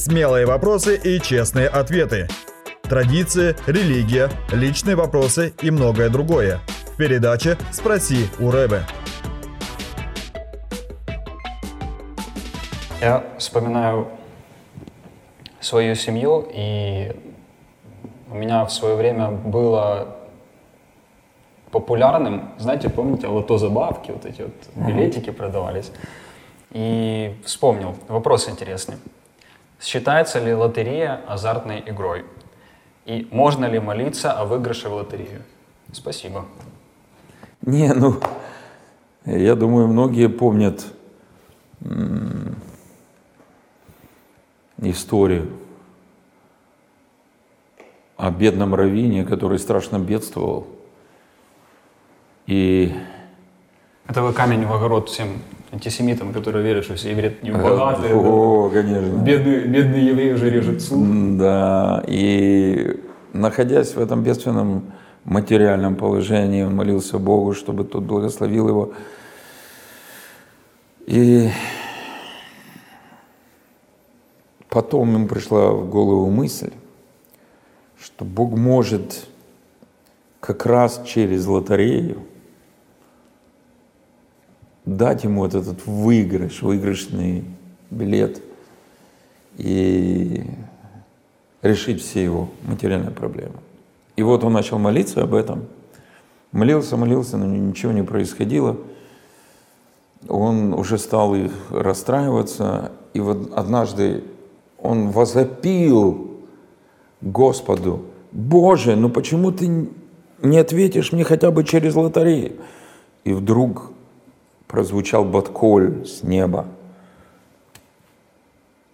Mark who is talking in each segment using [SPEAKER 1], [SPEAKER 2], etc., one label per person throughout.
[SPEAKER 1] Смелые вопросы и честные ответы. Традиции, религия, личные вопросы и многое другое. В передаче «Спроси у Рэбе».
[SPEAKER 2] Я вспоминаю свою семью, и у меня в свое время было популярным, знаете, помните, лото-забавки, вот эти вот билетики продавались. И вспомнил, вопрос интересный. Считается ли лотерея азартной игрой? И можно ли молиться о выигрыше в лотерею? Спасибо.
[SPEAKER 3] Не, ну, я думаю, многие помнят историю о бедном раввине, который страшно бедствовал. И
[SPEAKER 2] это вы камень в огород всем антисемитам, которые верят, что все евреи не богатые.
[SPEAKER 3] О, да. конечно.
[SPEAKER 2] Бедные, бедные евреи уже режут слух.
[SPEAKER 3] Да, и находясь в этом бедственном материальном положении, он молился Богу, чтобы тот благословил его. И потом ему пришла в голову мысль, что Бог может как раз через лотерею дать ему вот этот выигрыш, выигрышный билет и решить все его материальные проблемы. И вот он начал молиться об этом. Молился, молился, но ничего не происходило. Он уже стал расстраиваться. И вот однажды он возопил Господу, Боже, ну почему ты не ответишь мне хотя бы через лотерею? И вдруг прозвучал Батколь с неба.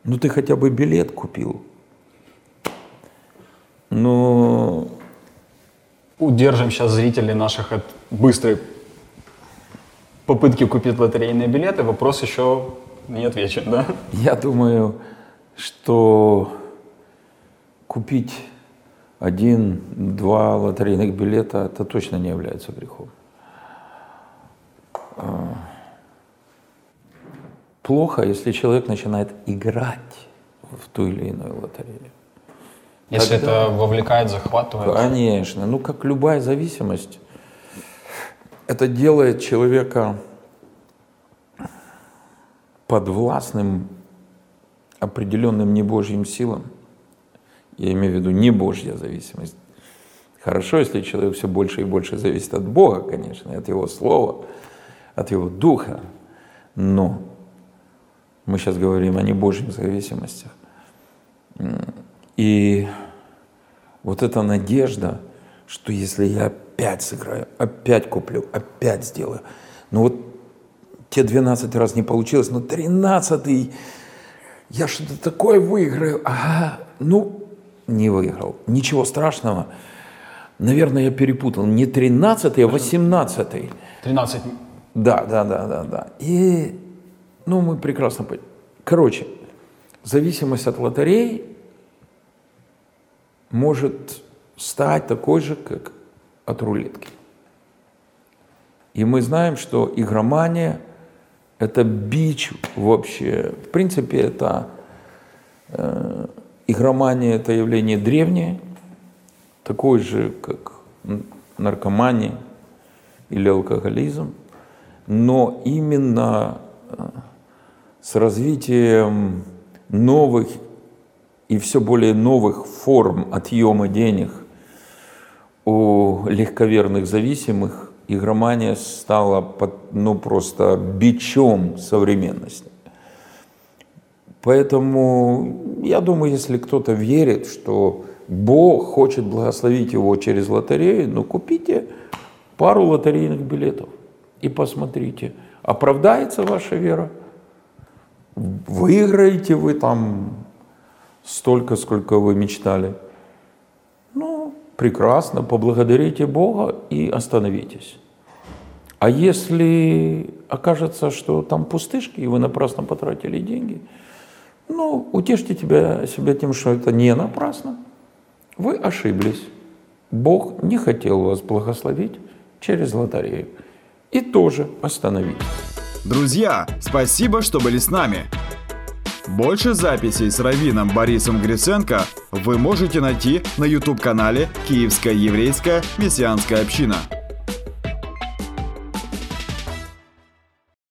[SPEAKER 3] Ну ты хотя бы билет купил. Ну...
[SPEAKER 2] Удержим сейчас зрителей наших от быстрой попытки купить лотерейные билеты. Вопрос еще не отвечен, да?
[SPEAKER 3] Я думаю, что купить один-два лотерейных билета, это точно не является грехом. Плохо, если человек начинает играть в ту или иную лотерею.
[SPEAKER 2] Если Тогда, это вовлекает, захватывает?
[SPEAKER 3] Конечно. Ну, как любая зависимость, это делает человека подвластным определенным небожьим силам. Я имею в виду не Божья зависимость. Хорошо, если человек все больше и больше зависит от Бога, конечно, от Его Слова, от Его Духа. Но мы сейчас говорим о небожьих зависимостях. И вот эта надежда, что если я опять сыграю, опять куплю, опять сделаю, ну вот те 12 раз не получилось, но 13 я что-то такое выиграю, ага, ну, не выиграл. Ничего страшного. Наверное, я перепутал. Не 13 а 18 -й.
[SPEAKER 2] 13.
[SPEAKER 3] Да, да, да, да, да. И, ну, мы прекрасно понимаем. Короче, зависимость от лотерей может стать такой же, как от рулетки. И мы знаем, что игромания – это бич вообще. В принципе, это э, игромания – это явление древнее, такое же, как наркомания или алкоголизм. Но именно э, с развитием новых и все более новых форм отъема денег у легковерных зависимых игромания стала под, ну, просто бичом современности. Поэтому я думаю, если кто-то верит, что Бог хочет благословить его через лотерею, ну купите пару лотерейных билетов и посмотрите, оправдается ваша вера – Выиграете вы там столько, сколько вы мечтали. Ну, прекрасно, поблагодарите Бога и остановитесь. А если окажется, что там пустышки, и вы напрасно потратили деньги, ну, утешьте тебя, себя тем, что это не напрасно. Вы ошиблись. Бог не хотел вас благословить через лотерею. И тоже остановитесь.
[SPEAKER 1] Друзья, спасибо, что были с нами. Больше записей с раввином Борисом Гриценко вы можете найти на YouTube-канале «Киевская еврейская мессианская община».